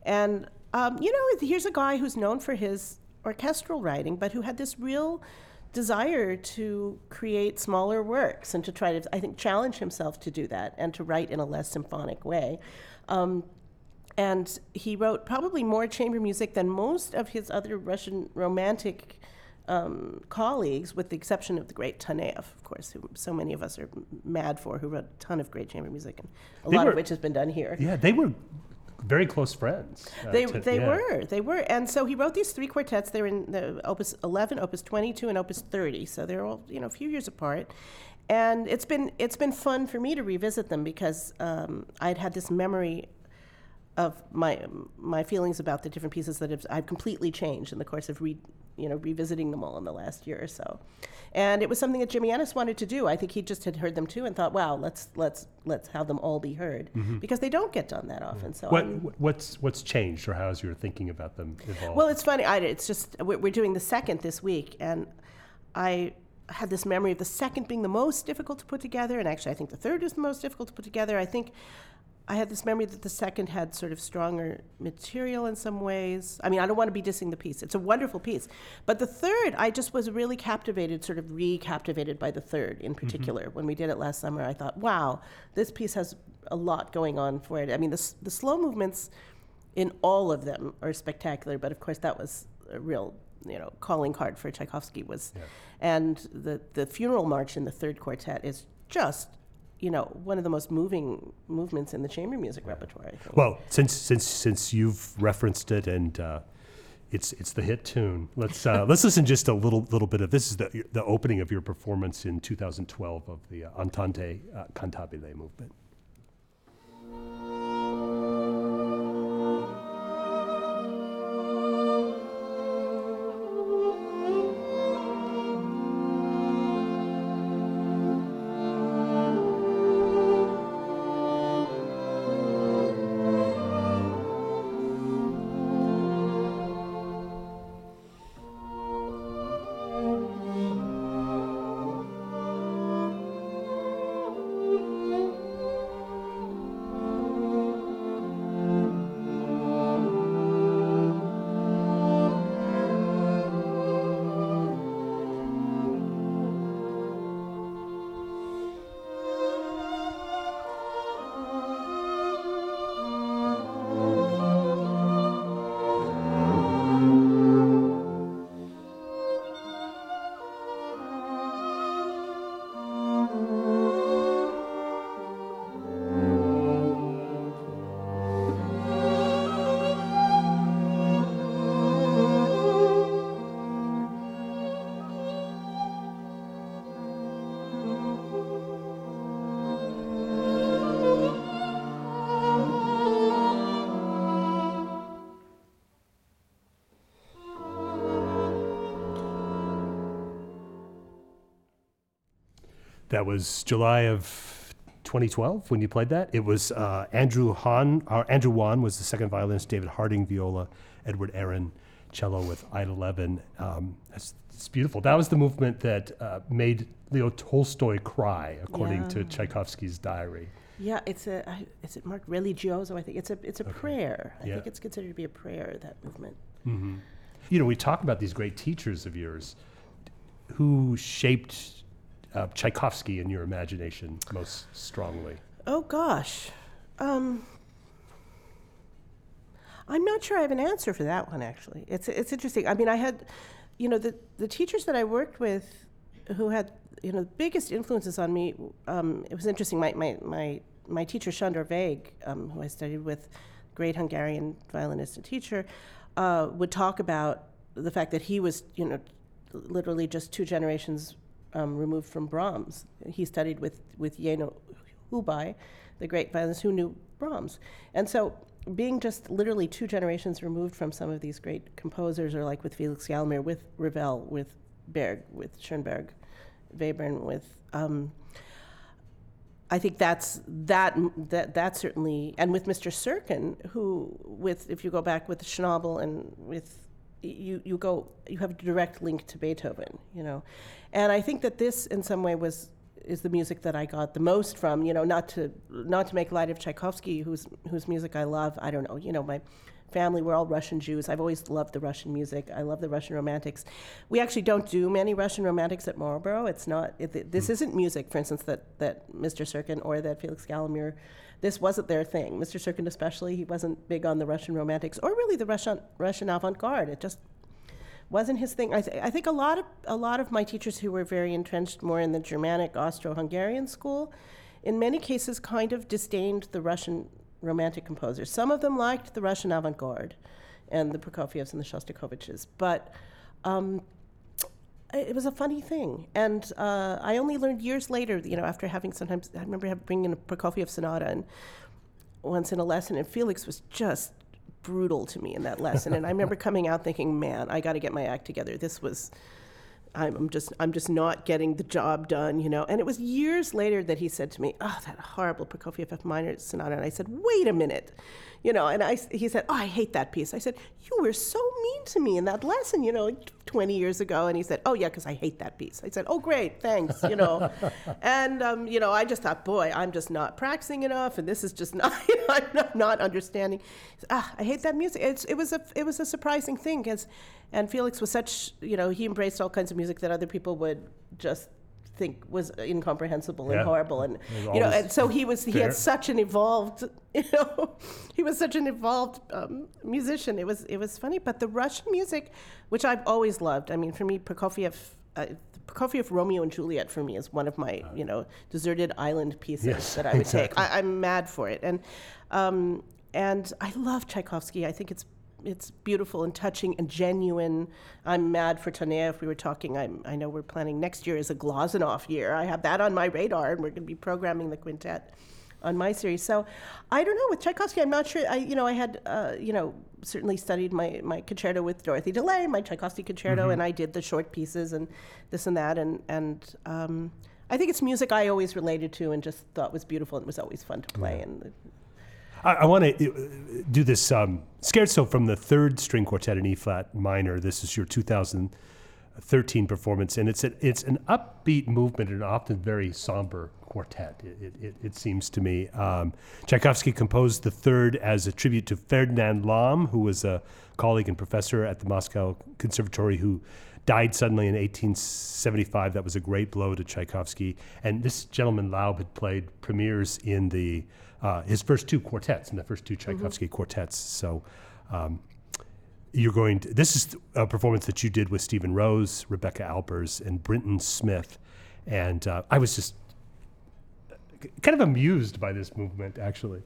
And um, you know, here's a guy who's known for his orchestral writing, but who had this real desire to create smaller works and to try to, I think, challenge himself to do that and to write in a less symphonic way. Um, and he wrote probably more chamber music than most of his other Russian romantic um, colleagues, with the exception of the great Taneyev, of course, who so many of us are mad for, who wrote a ton of great chamber music, and a They lot were- of which has been done here. Yeah, they were very close friends. uh, They, to- they yeah. were, they were. And so he wrote these three quartets. They're in the Opus 11, Opus 22, and Opus 30. So they're all, you know, a few years apart. And it's been, it's been fun for me to revisit them because um, I'd had this memory of my, my feelings about the different pieces that have, I've completely changed in the course of re, you know, revisiting them all in the last year or so. And it was something that Jimmy Ehnes wanted to do. I think he just had heard them too and thought, wow, let's, let's, let's have them all be heard mm-hmm. because they don't get done that often. So What I'm- what's what's changed, or how has your thinking about them evolved? well, it's funny. I, it's just we're we're doing the second this week, and I had this memory of the second being the most difficult to put together, and actually, I think the third is the most difficult to put together. I think I had this memory that the second had sort of stronger material in some ways. I mean, I don't want to be dissing the piece; it's a wonderful piece. But the third, I just was really captivated, sort of re-captivated by the third in mm-hmm. particular. When we did it last summer, I thought, wow, this piece has a lot going on for it. I mean, the the slow movements in all of them are spectacular. But of course, that was a real, you know, calling card for Tchaikovsky was, and the the funeral march in the third quartet is just, you know, one of the most moving movements in the chamber music repertoire. Well, since since since you've referenced it and uh, it's it's the hit tune, let's uh, let's listen just a little little bit of this. Is the the opening of your performance in 2012 of the uh, Andante Cantabile movement. That was July of 2012 when you played that. It was uh, Andrew Hahn, or Andrew Wan was the second violinist, David Harding viola, Edward Arron cello with Ida Levin. Um, that's, it's beautiful. That was the movement that uh, made Leo Tolstoy cry, according to Tchaikovsky's diary. yeah, it's a I- is it marked religioso? I think it's a it's a prayer. I Yeah. think it's considered to be a prayer. That movement. You know, we talk about these great teachers of yours who shaped uh, Tchaikovsky in your imagination most strongly? Oh gosh. Um, I'm not sure I have an answer for that one actually. It's it's interesting. I mean, I had, you know, the the teachers that I worked with, who had you know the biggest influences on me. Um, it was interesting. My my my my teacher Sándor Végh, um, who I studied with, great Hungarian violinist and teacher, uh, would talk about the fact that he was you know literally just two generations um, removed from Brahms. He studied with with Jenő Hubay, the great violinist who knew Brahms, and so being just literally two generations removed from some of these great composers, or like with Felix Galimir, with Ravel, with Berg, with Schoenberg, Webern, with um, I think that's that that that certainly, and with Mr. Serkin, who with if you go back with Schnabel and with you you go you have a direct link to Beethoven, you know, and I think that this in some way was is the music that I got the most from. You know, not to not to make light of Tchaikovsky, whose whose music I love. I don't know. You know, my family we're all Russian Jews. I've always loved the Russian music. I love the Russian romantics. We actually don't do many Russian romantics at Marlboro. It's not. It, this isn't music, for instance, that that Mr. Serkin or that Felix Galimir. This wasn't their thing. Mr. Serkin, especially, he wasn't big on the Russian romantics or really the Russian Russian avant-garde. It just wasn't his thing. I, th- I think a lot of a lot of my teachers who were very entrenched more in the Germanic Austro-Hungarian school, in many cases, kind of disdained the Russian romantic composers. Some of them liked the Russian avant-garde, and the Prokofievs and the Shostakoviches, but. Um, it was a funny thing, and uh, I only learned years later. You know, after having sometimes I remember bringing a Prokofiev sonata and once in a lesson, and Felix was just brutal to me in that lesson. and I remember coming out thinking, man, I got to get my act together. This was, I'm just, I'm just not getting the job done, you know. And it was years later that he said to me, oh, that horrible Prokofiev F minor sonata. And I said, wait a minute, you know. And I, he said, oh, I hate that piece. I said, you were so mean to me in that lesson, you know, 20 years ago. And he said, oh yeah, because I hate that piece. I said, oh great, thanks, you know. and um, you know, I just thought, boy, I'm just not practicing enough, and this is just not, you know, I'm not, not understanding. Said, ah, I hate that music. It's, it was a, it was a surprising thing, because, and Felix was such, you know, he embraced all kinds of music that other people would just think was incomprehensible and Yeah. horrible and you know and so he was he fair- had such an evolved you know he was such an evolved um, musician it was it was funny but the russian music which i've always loved i mean for me prokofiev uh, Prokofiev Romeo and Juliet for me is one of my, you know, deserted island pieces Yes, that I would exactly. take. I, I'm mad for it, and um, and I love Tchaikovsky. I think it's it's beautiful and touching and genuine. I'm mad for Taneyev. If we were talking, I'm, I know we're planning next year is a Glazunov year. I have that on my radar, and we're going to be programming the quintet on my series. So I don't know with Tchaikovsky. I'm not sure. I you know I had uh, you know certainly studied my my concerto with Dorothy DeLay, my Tchaikovsky concerto, and I did the short pieces and this and that, and and. Um, I think it's music I always related to and just thought was beautiful and was always fun to play. And I, I want to do this um, scherzo from the third string quartet in E flat minor. This is your 2013 performance, and it's a, it's an upbeat movement and often very somber quartet. It, it, it seems to me. Um, Tchaikovsky composed the third as a tribute to Ferdinand Laub, who was a colleague and professor at the Moscow Conservatory who died suddenly in 1875. That was a great blow to Tchaikovsky. And this gentleman Laub had played premieres in the uh, his first two quartets, and the first two Tchaikovsky quartets. So um, you're going to. This is a performance that you did with Stephen Rose, Rebecca Albers, and Brinton Smith. And uh, I was just kind of amused by this movement, actually.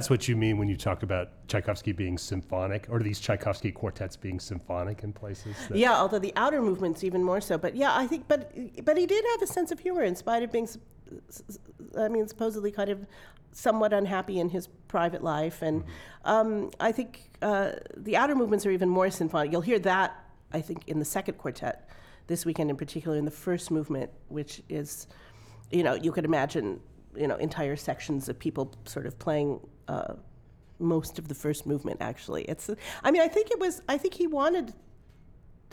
That's what you mean when you talk about Tchaikovsky being symphonic, or these Tchaikovsky quartets being symphonic in places. Yeah, although the outer movements even more so. But yeah, I think, but but he did have a sense of humor in spite of being, I mean, supposedly kind of somewhat unhappy in his private life. And um, I think uh, the outer movements are even more symphonic. You'll hear that, I think, in the second quartet this weekend, in particular, in the first movement, which is, you know, you could imagine, you know, entire sections of people sort of playing. Uh, most of the first movement, actually, it's. I mean, I think it was. I think he wanted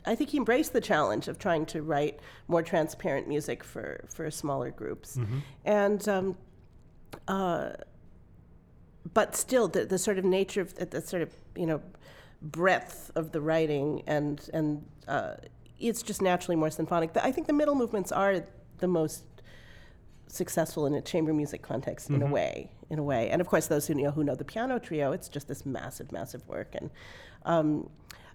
I think he embraced the challenge of trying to write more transparent music for, for smaller groups. And, um, uh, but still, the, the sort of nature of the, the sort of, you know, breadth of the writing and, and uh, it's just naturally more symphonic. I think the middle movements are the most successful in a chamber music context in a way, in a way. And of course, those who know who know the piano trio, it's just this massive, massive work. And um,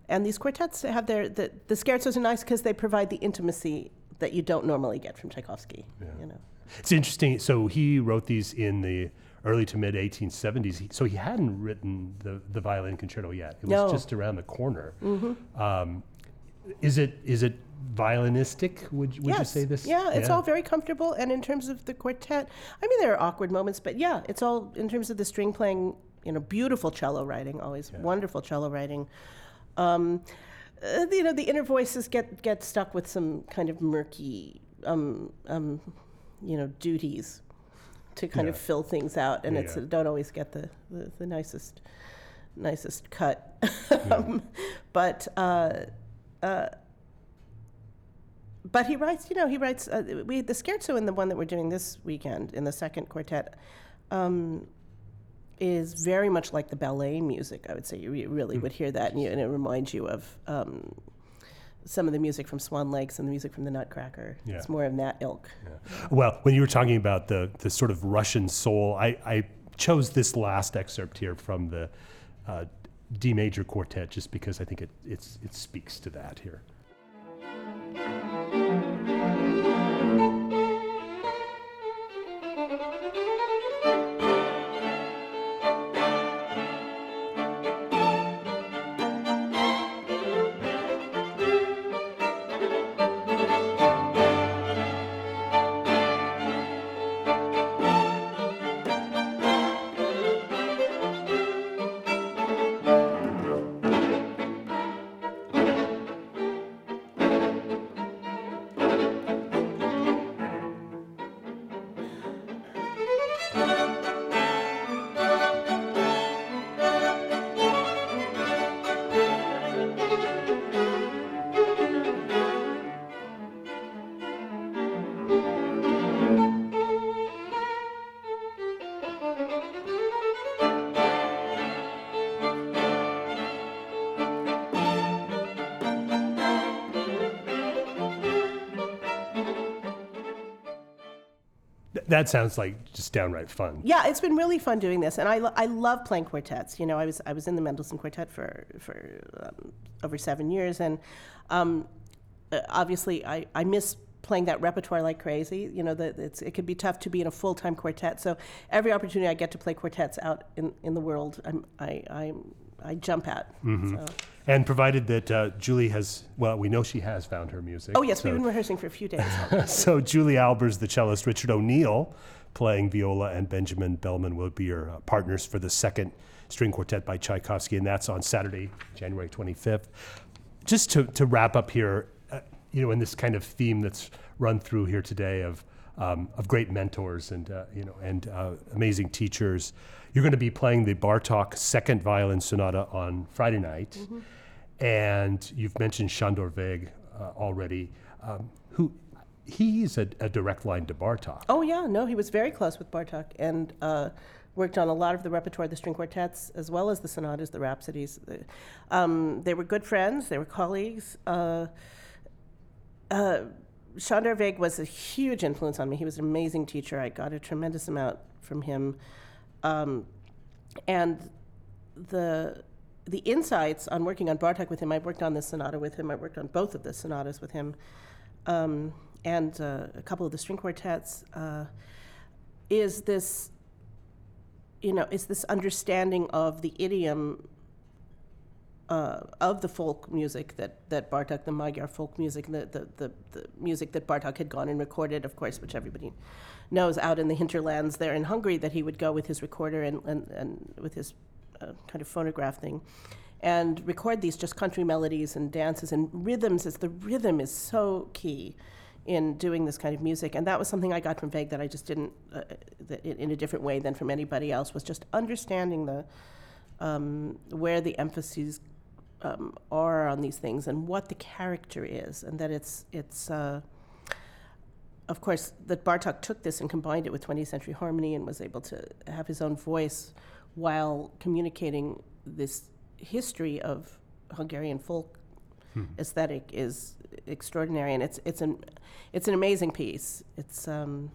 and these quartets have their the, the scherzos are nice because they provide the intimacy that you don't normally get from Tchaikovsky. You know. It's interesting. So he wrote these in the early to mid 1870s. So he hadn't written the, the violin concerto yet. It was No. just around the corner. Um, is it is it violinistic? Would would you say this? Yeah, it's all very comfortable. And in terms of the quartet, I mean, there are awkward moments, but yeah, it's all in terms of the string playing. You know, beautiful cello writing, always wonderful cello writing. Um, uh, you know, the inner voices get get stuck with some kind of murky, um, um, you know, duties to kind of fill things out, and Yeah, it's yeah. don't always get the, the, the nicest nicest cut. um, but uh, uh, but he writes, you know, he writes. Uh, we the scherzo in the one that we're doing this weekend in the second quartet. Um, is very much like the ballet music. I would say you re- really would hear that, and, you, and it reminds you of um, some of the music from Swan Lakes and the music from the Nutcracker. Yeah. It's more of that ilk. Well, when you were talking about the the sort of Russian soul, I, I chose this last excerpt here from the uh, D major quartet just because I think it it's, it speaks to that here. That sounds like just downright fun. Yeah, it's been really fun doing this, and I, lo- I love playing quartets. You know, I was I was in the Mendelssohn Quartet for for um, over seven years, and um, uh, obviously I, I miss playing that repertoire like crazy. You know, it's it can be tough to be in a full time quartet. So every opportunity I get to play quartets out in, in the world, I'm, I I I jump at. So. And provided that uh, Julie has, well, we know she has found her music. Oh yes, so- we've been rehearsing for a few days. so Julie Albers, the cellist, Richard O'Neill playing viola, and Benjamin Beilman will be your uh, partners for the second string quartet by Tchaikovsky, and that's on Saturday, January 25th. Just to, to wrap up here, uh, you know, in this kind of theme that's run through here today of um, of great mentors and uh, you know and uh, amazing teachers, you're going to be playing the Bartok Second Violin Sonata on Friday night, and you've mentioned Sándor Végh uh, already, um, who he's a, a direct line to Bartok. Oh yeah, no, he was very close with Bartok and uh, worked on a lot of the repertoire, the string quartets, as well as the sonatas, the rhapsodies. Um, they were good friends. They were colleagues. Uh, uh, Sándor Végh was a huge influence on me. He was an amazing teacher. I got a tremendous amount from him, um, and the the insights on working on Bartok with him. I worked on this sonata with him. I worked on both of the sonatas with him, um, and uh, a couple of the string quartets. Uh, is this you know, is this understanding of the idiom uh, of the folk music that, that Bartok, the Magyar folk music, the, the, the, the music that Bartok had gone and recorded, of course, which everybody knows out in the hinterlands there in Hungary, that he would go with his recorder and, and, and with his uh, kind of phonograph thing and record these just country melodies and dances and rhythms as the rhythm is so key in doing this kind of music. And that was something i got from Végh that i just didn't uh, in a different way than from anybody else was just understanding the um, where the emphases um, are on these things and what the character is and that it's it's uh, of course that bartok took this and combined it with 20th century harmony and was able to have his own voice while communicating this history of hungarian folk aesthetic is extraordinary, and it's it's an it's an amazing piece. It's um,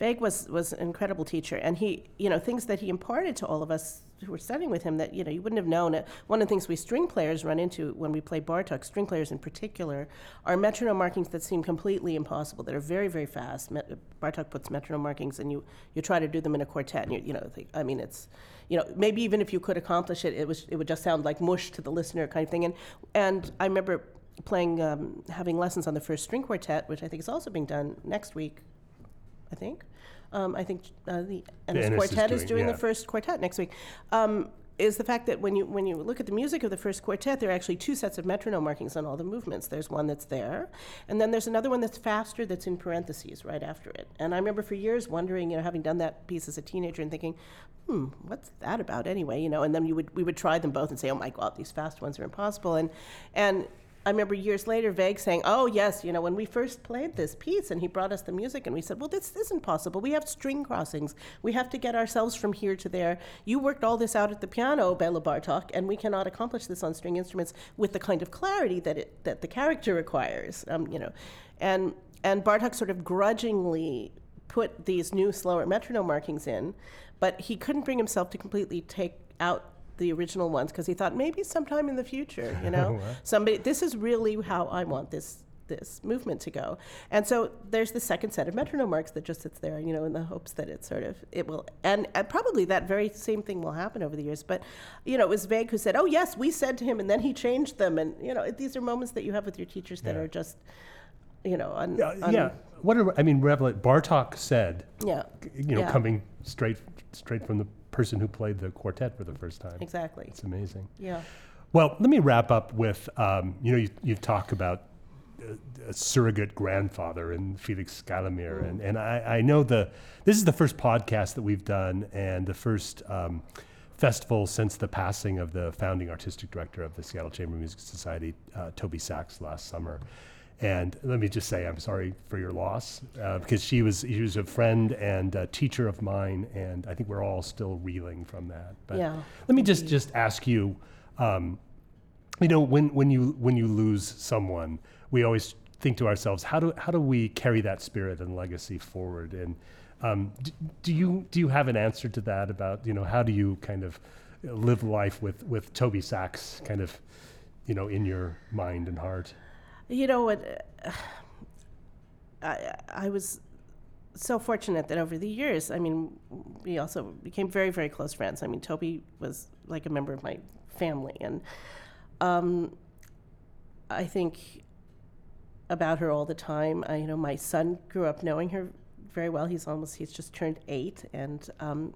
Végh was was an incredible teacher, and he you know things that he imparted to all of us were studying with him that you know you wouldn't have known. it. One of the things we string players run into when we play Bartok, string players in particular, are metronome markings that seem completely impossible. That are very very fast. Met, Bartok puts metronome markings, and you you try to do them in a quartet, and you you know I mean it's you know, maybe even if you could accomplish it, it was it would just sound like mush to the listener, kind of thing. And and I remember playing, um, having lessons on the first string quartet, which I think is also being done next week. I think. Um, I think uh, the Ehnes Ehnes is Quartet is doing- doing yeah. the first quartet next week. Um, is the fact that when you when you look at the music of the first quartet, there are actually two sets of metronome markings on all the movements. There's one that's there, and then there's another one that's faster that's in parentheses right after it. And I remember for years wondering, you know, having done that piece as a teenager and thinking, hmm, what's that about anyway? You know, and then you would we would try them both and say, oh my God, these fast ones are impossible. And and I remember years later, Végh saying, "Oh yes, you know, when we first played this piece, and he brought us the music, and we said, well, this isn't possible. We have string crossings. We have to get ourselves from here to there. You worked all this out at the piano, Bela Bartok, and we cannot accomplish this on string instruments with the kind of clarity that it that the character requires. Um, you know, and and Bartok sort of grudgingly put these new slower metronome markings in, but he couldn't bring himself to completely take out the original ones because he thought maybe sometime in the future, you know, somebody this is really how I want this this movement to go. And so there's the second set of metronome marks that just sits there, you know, in the hopes that it sort of it will and, and probably that very same thing will happen over the years. But you know, it was Végh who said, "Oh yes, we said to him, and then he changed them." And you know, these are moments that you have with your teachers that Yeah. are just, you know, un, Yeah, un- yeah. What are, I mean, Revelant Bartok said, yeah, you know, Yeah. coming straight straight from the person who played the quartet for the first time. exactly, It's amazing. yeah. Well, let me wrap up with um, you know you, you've talked about uh, a surrogate grandfather in Felix Galimir, and and I, I know the this is the first podcast that we've done and the first um, festival since the passing of the founding artistic director of the Seattle Chamber Music Society, uh, Toby Saks, last summer. And let me just say, I'm sorry for your loss uh, because she was she was a friend and a teacher of mine, and I think we're all still reeling from that. But Yeah, let me just just ask you, um, you know, when when you when you lose someone, we always think to ourselves, how do how do we carry that spirit and legacy forward? And um, d- do you do you have an answer to that about you know how do you kind of live life with with Toby Saks kind of you know in your mind and heart? You know what? I, I was so fortunate that over the years, I mean, we also became very, very close friends. I mean, Toby was like a member of my family. And um, I think about her all the time. I, you know, my son grew up knowing her very well. He's almost, he's just turned eight. And um,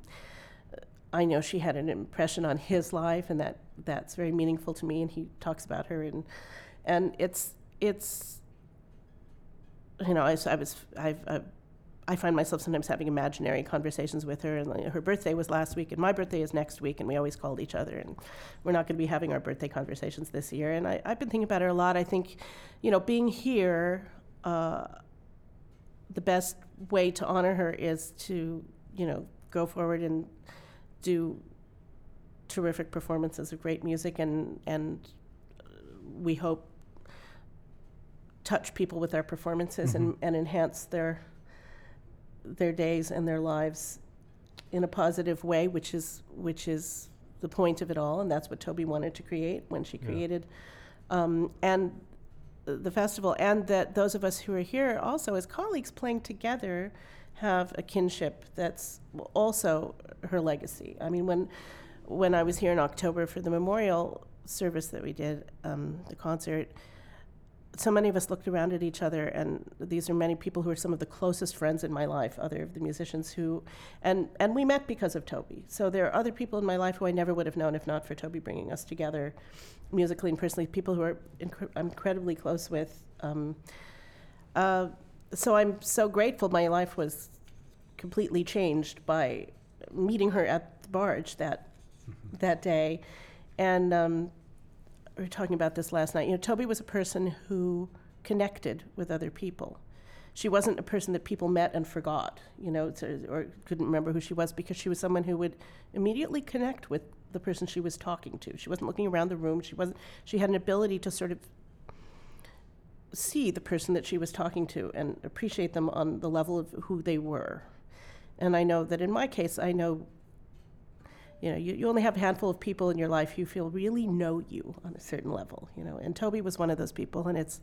I know she had an impression on his life, and that that's very meaningful to me. And he talks about her, and and it's it's you know I, I was I've, i I find myself sometimes having imaginary conversations with her, and her birthday was last week, and my birthday is next week, and we always called each other, and we're not going to be having our birthday conversations this year. And I, I've been thinking about her a lot. I think, you know, being here, uh, the best way to honor her is to, you know, go forward and do terrific performances of great music, and and we hope touch people with our performances and, and enhance their their days and their lives in a positive way, which is which is the point of it all, and that's what Toby wanted to create when she created, um, and the festival, and that those of us who are here also as colleagues playing together have a kinship that's also her legacy. I mean, when when I was here in October for the memorial service that we did, um, the concert, so many of us looked around at each other, and these are many people who are some of the closest friends in my life, other of the musicians who, and and we met because of Toby. So there are other people in my life who I never would have known if not for Toby bringing us together, musically and personally. People who are incre- I'm incredibly close with. Um, uh, so I'm so grateful. My life was completely changed by meeting her at the barge that that day, and um, we were talking about this last night. You know, Toby was a person who connected with other people. She wasn't a person that people met and forgot, you know, or couldn't remember who she was because she was someone who would immediately connect with the person she was talking to. She wasn't looking around the room. She wasn't. She had an ability to sort of see the person that she was talking to and appreciate them on the level of who they were. And I know that in my case, I know, you know, you, you only have a handful of people in your life who feel really know you on a certain level, you know. And Toby was one of those people, and it's,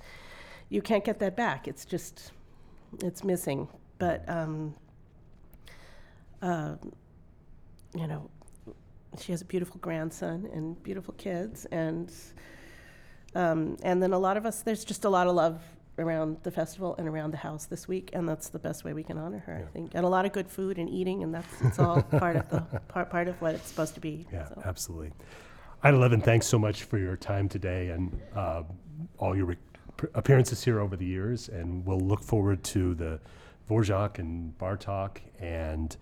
you can't get that back. It's just, it's missing. But, um, uh, you know, she has a beautiful grandson and beautiful kids, and um, and then a lot of us, there's just a lot of love around the festival and around the house this week, and that's the best way we can honor her, Yeah. I think. And a lot of good food and eating, and that's it's all part of the part part of what it's supposed to be. Yeah, so. absolutely. Ida Levin, thanks so much for your time today and uh, all your re- pr- appearances here over the years. And we'll look forward to the Dvorak and Bartok and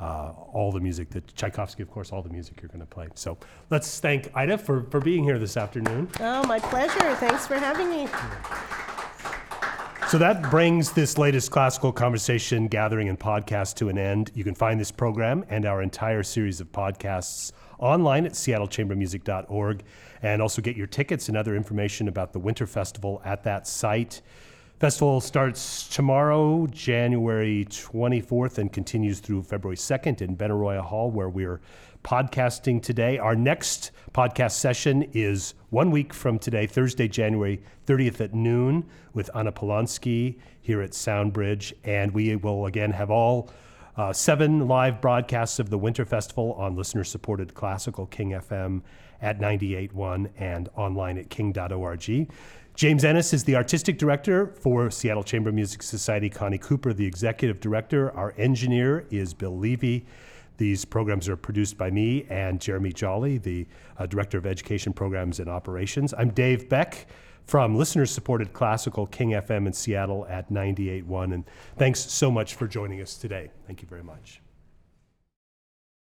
uh, all the music that Tchaikovsky, of course, all the music you're going to play. So let's thank Ida for, for being here this afternoon. Oh, my pleasure. Thanks for having me. So that brings this latest classical conversation gathering and podcast to an end. You can find this program and our entire series of podcasts online at seattlechambermusic.org and also get your tickets and other information about the Winter Festival at that site. Festival starts tomorrow, January 24th, and continues through February 2nd in Benaroya Hall, where we're podcasting today. Our next podcast session is one week from today, Thursday, January 30th at noon, with Anna Polonsky here at Soundbridge. And we will again have all uh, seven live broadcasts of the Winter Festival on listener supported classical King FM at 98.1 and online at king.org. James Ehnes is the artistic director for Seattle Chamber Music Society. Connie Cooper, the executive director. Our engineer is Bill Levy. These programs are produced by me and Jeremy Jolly, the uh, director of education programs and operations. I'm Dave Beck from listener supported classical King FM in Seattle at 98.1. And thanks so much for joining us today. Thank you very much.